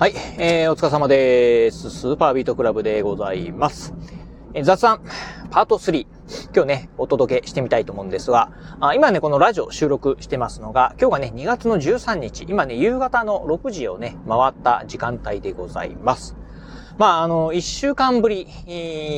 はい、えー、お疲れ様です。スーパービートクラブでございます。えー、雑談、パート3。今日ね、お届けしてみたいと思うんですが、あ今ね、このラジオ収録してますのが、今日がね、2月の13日、今ね、夕方の6時をね、回った時間帯でございます。まあ、あの、1週間ぶり、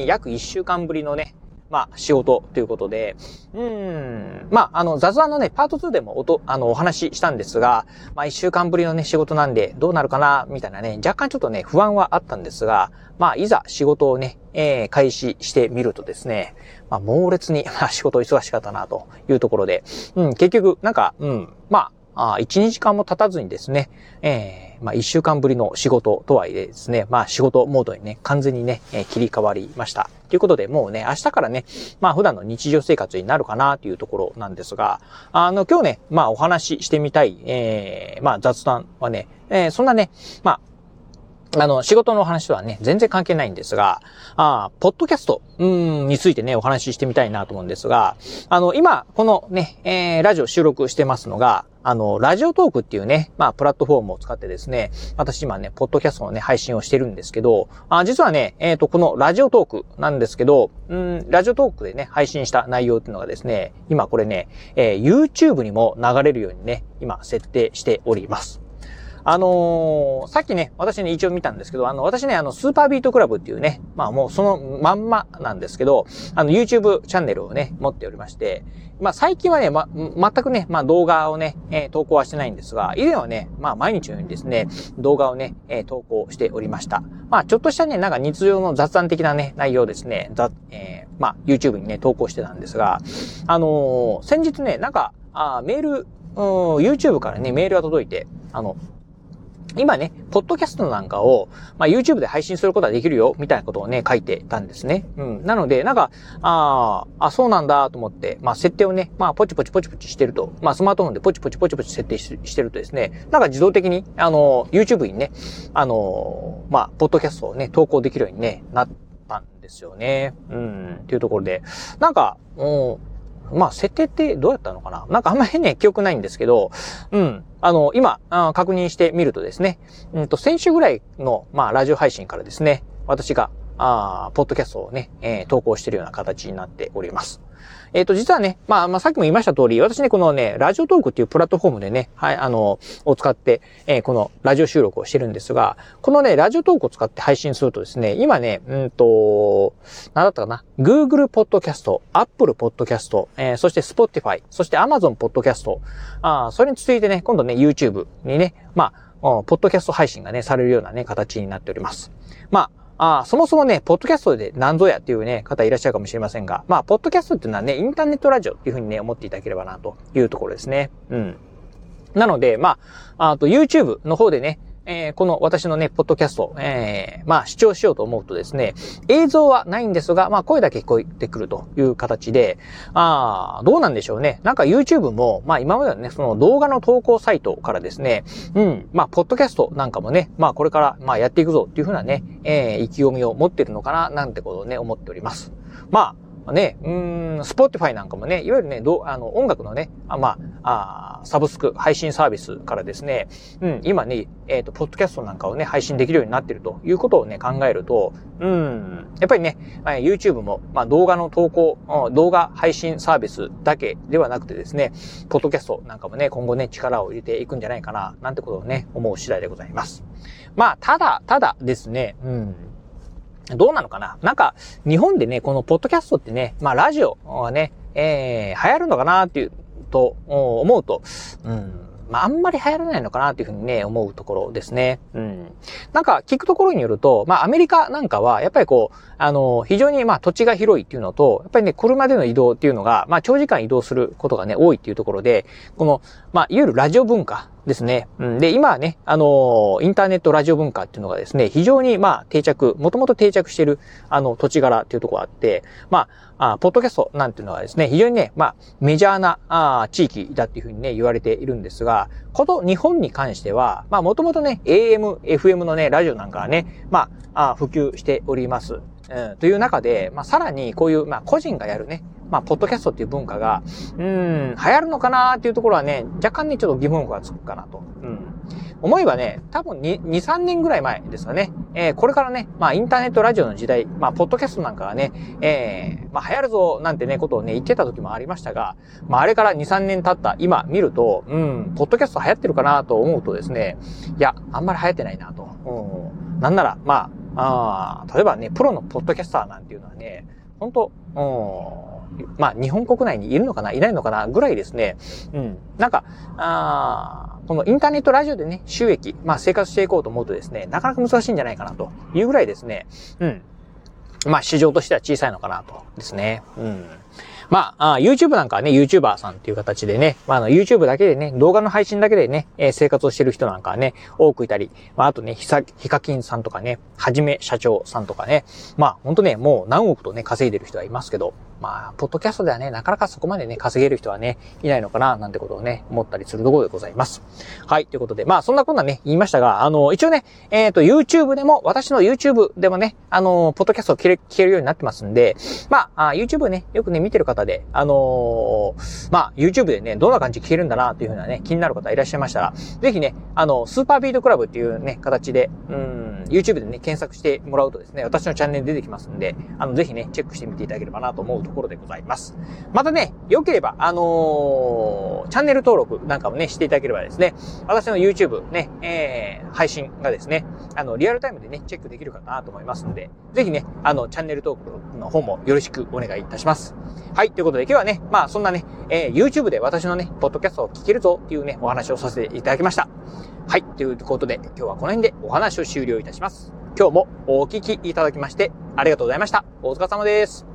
約1週間ぶりのね、まあ、仕事ということで、うん、まあ、あの、雑談のね、パート2でもおと、あの、お話ししたんですが、まあ、一週間ぶりのね、仕事なんで、どうなるかな、みたいなね、若干ちょっとね、不安はあったんですが、まあ、いざ仕事をね、えー、開始してみるとですね、まあ、猛烈に、まあ、仕事忙しかったな、というところで、うん、結局、なんか、うん、まあ、あ1、2時間も経たずにですね、えー、まあ、1週間ぶりの仕事とはいえですね、まあ、仕事モードにね、完全にね、えー、切り替わりました。ということで、もうね、明日からね、まあ、普段の日常生活になるかなというところなんですが、あの、今日ね、まあ、お話ししてみたい、えー、まあ、雑談はね、えー、そんなね、まあ、あの、仕事の話とはね、全然関係ないんですが、あポッドキャスト、うん、についてね、お話ししてみたいなと思うんですが、あの、今、このね、えー、ラジオ収録してますのが、あの、ラジオトークっていうね、まあ、プラットフォームを使ってですね、私今ね、ポッドキャストのね、配信をしてるんですけど、あ実はね、えっ、ー、と、このラジオトークなんですけど、うん、ラジオトークでね、配信した内容っていうのがですね、今これね、えー、YouTube にも流れるようにね、今設定しております。あのー、さっきね、私ね、一応見たんですけど、あの、私ね、あの、スーパービートクラブっていうね、まあもうそのまんまなんですけど、あの、YouTube チャンネルをね、持っておりまして、まあ最近はね、ま、全くね、まあ動画をね、えー、投稿はしてないんですが、以前はね、まあ毎日のようにですね、動画をね、えー、投稿しておりました。まあちょっとしたね、なんか日常の雑談的なね、内容ですね、ざえー、まあ YouTube にね、投稿してたんですが、あのー、先日ね、なんか、あメール、うん YouTube からね、メールが届いて、あの、今ね、ポッドキャストなんかを、まあ、YouTube で配信することができるよ、みたいなことをね、書いてたんですね。うん。なので、なんか、ああ、そうなんだと思って、まあ、設定をね、まあ、ポチポチポチポチしてると、まあ、スマートフォンでポチポチポチポチ設定してるとですね、なんか自動的に、あの、YouTube にね、あの、まあ、ポッドキャストをね、投稿できるようにね、なったんですよね。うん、っていうところで、なんか、うん、まあ、設定ってどうやったのかな？なんかあんまりね、記憶ないんですけど、うん。あの、今、あ確認してみるとですね、うんと、先週ぐらいの、まあ、ラジオ配信からですね、私が、あポッドキャストをね、えー、投稿しているような形になっております。えっ、ー、と、実はね、まあ、まあ、さっきも言いました通り、私ね、このね、ラジオトークっていうプラットフォームでね、はい、あの、を使って、えー、このラジオ収録をしてるんですが、このね、ラジオトークを使って配信するとですね、今ね、うんと、なんだったかな、Google Podcast、Apple Podcast、えー、そして Spotify、そして Amazon Podcast、あそれに続いてね、今度ね、YouTube にね、まあ、ポッドキャスト配信がね、されるようなね、形になっております。ま、ああ、そもそもね、ポッドキャストで何ぞやっていうね、方いらっしゃるかもしれませんが、まあ、ポッドキャストっていうのはね、インターネットラジオっていうふうにね、思っていただければな、というところですね。うん。なので、まあ、あと YouTube の方でね、えー、この私のね、ポッドキャスト、えー、まあ、視聴しようと思うとですね、映像はないんですが、まあ、声だけ聞こえてくるという形で、ああ、どうなんでしょうね。なんか YouTube も、まあ、今まではね、その動画の投稿サイトからですね、うん、まあ、ポッドキャストなんかもね、まあ、これから、まあ、やっていくぞっていうふうなね、えー、意気込みを持ってるのかな、なんてことをね、思っております。まあ、ね、うん、 Spotify なんかもね、いわゆるね、どあの、音楽のね、あまあ、あサブスク、配信サービスからですね、うん、今ね、えっ、ー、と、ポッドキャストなんかをね、配信できるようになっているということをね、考えると、うん、やっぱりね、YouTube も、まあ、動画の投稿、動画配信サービスだけではなくてですね、ポッドキャストなんかもね、今後ね、力を入れていくんじゃないかな、なんてことをね、思う次第でございます。まあ、ただ、ただですね、うん、どうなのかな？なんか、日本でね、このポッドキャストってね、まあラジオはね、えー、流行るのかなっていうと、思うと、うん、まあ、あんまり流行らないのかなというふうにね、思うところですね。うん。なんか、聞くところによると、まあ、アメリカなんかは、やっぱりこう、あの、非常にまあ、土地が広いっていうのと、やっぱりね、車での移動っていうのが、まあ、長時間移動することがね、多いっていうところで、この、まあ、いわゆるラジオ文化ですね。で、今はね、あの、インターネットラジオ文化っていうのがですね、非常にまあ定着、もともと定着している、あの、土地柄っていうところがあって、まあ、あポッドキャストなんていうのはですね、非常にね、まあ、メジャーな、あ地域だっていうふうにね、言われているんですが、この日本に関しては、まあ、もともとね、AM、FM のね、ラジオなんかはね、まあ、あ普及しております。うん、という中で、まあ、さらにこういう、まあ、個人がやるね、まあ、ポッドキャストっていう文化が、うん、流行るのかなっていうところはね、若干ね、ちょっと疑問符がつくかなと。うん。思えばね、多分2、2 3年ぐらい前ですかね。えー、これからね、まあ、インターネットラジオの時代、まあ、ポッドキャストなんかがね、えー、まあ、流行るぞ、なんてね、ことをね、言ってた時もありましたが、まあ、あれから2、3年経った今見ると、うん、ポッドキャスト流行ってるかなと思うとですね、いや、あんまり流行ってないなと。うん。なんなら、まあ、あ例えばね、プロのポッドキャスターなんていうのはね、本当うん、まあ、日本国内にいるのかないないのかなぐらいですね、うん、なんか、あこのインターネットラジオでね、収益、まあ生活していこうと思うとですね、なかなか難しいんじゃないかなというぐらいですね、うん。まあ市場としては小さいのかなとですね。うん。まあ、あ YouTube なんかはね、YouTuber さんっていう形でね、まあ、あの、YouTube だけでね、動画の配信だけでね、えー、生活をしてる人なんかはね、多くいたり、まあ、あとね、ヒサ、ヒカキンさんとかね、はじめ社長さんとかね、まあ、ほんとね、もう何億とね、稼いでる人はいますけど、まあ、ポッドキャストではね、なかなかそこまでね、稼げる人はね、いないのかな、なんてことをね、思ったりするところでございます。はい、ということで、まあ、そんなこんなね、言いましたが、あの、一応ね、えっ、ー、と、YouTube でも、私の YouTube でもね、あの、ポッドキャストを聞けるようになってますんで、まあ、あ YouTube ね、よくね、見てる方で、あのまあ、YouTube でね、どんな感じ聞けるんだな、というふうなね、気になる方いらっしゃいましたら、ぜひね、あの、スーパービートクラブっていうね、形で、うん、YouTube でね、検索してもらうとですね、私のチャンネル出てきますんで、あの、ぜひね、チェックしてみていただければなと思うとところでございます。。またね、良ければ、あのー、チャンネル登録なんかもね、していただければですね、私の YouTube ね、えー、配信がですね、あの、リアルタイムでね、チェックできるかなと思いますので、ぜひね、あの、チャンネル登録の方もよろしくお願いいたします。はい、ということで今日はね、まあそんなね、えー、YouTube で私のね、ポッドキャストを聞けるぞっていうね、お話をさせていただきました。はい、ということで今日はこの辺でお話を終了いたします。今日もお聞きいただきましてありがとうございました。お疲れ様です。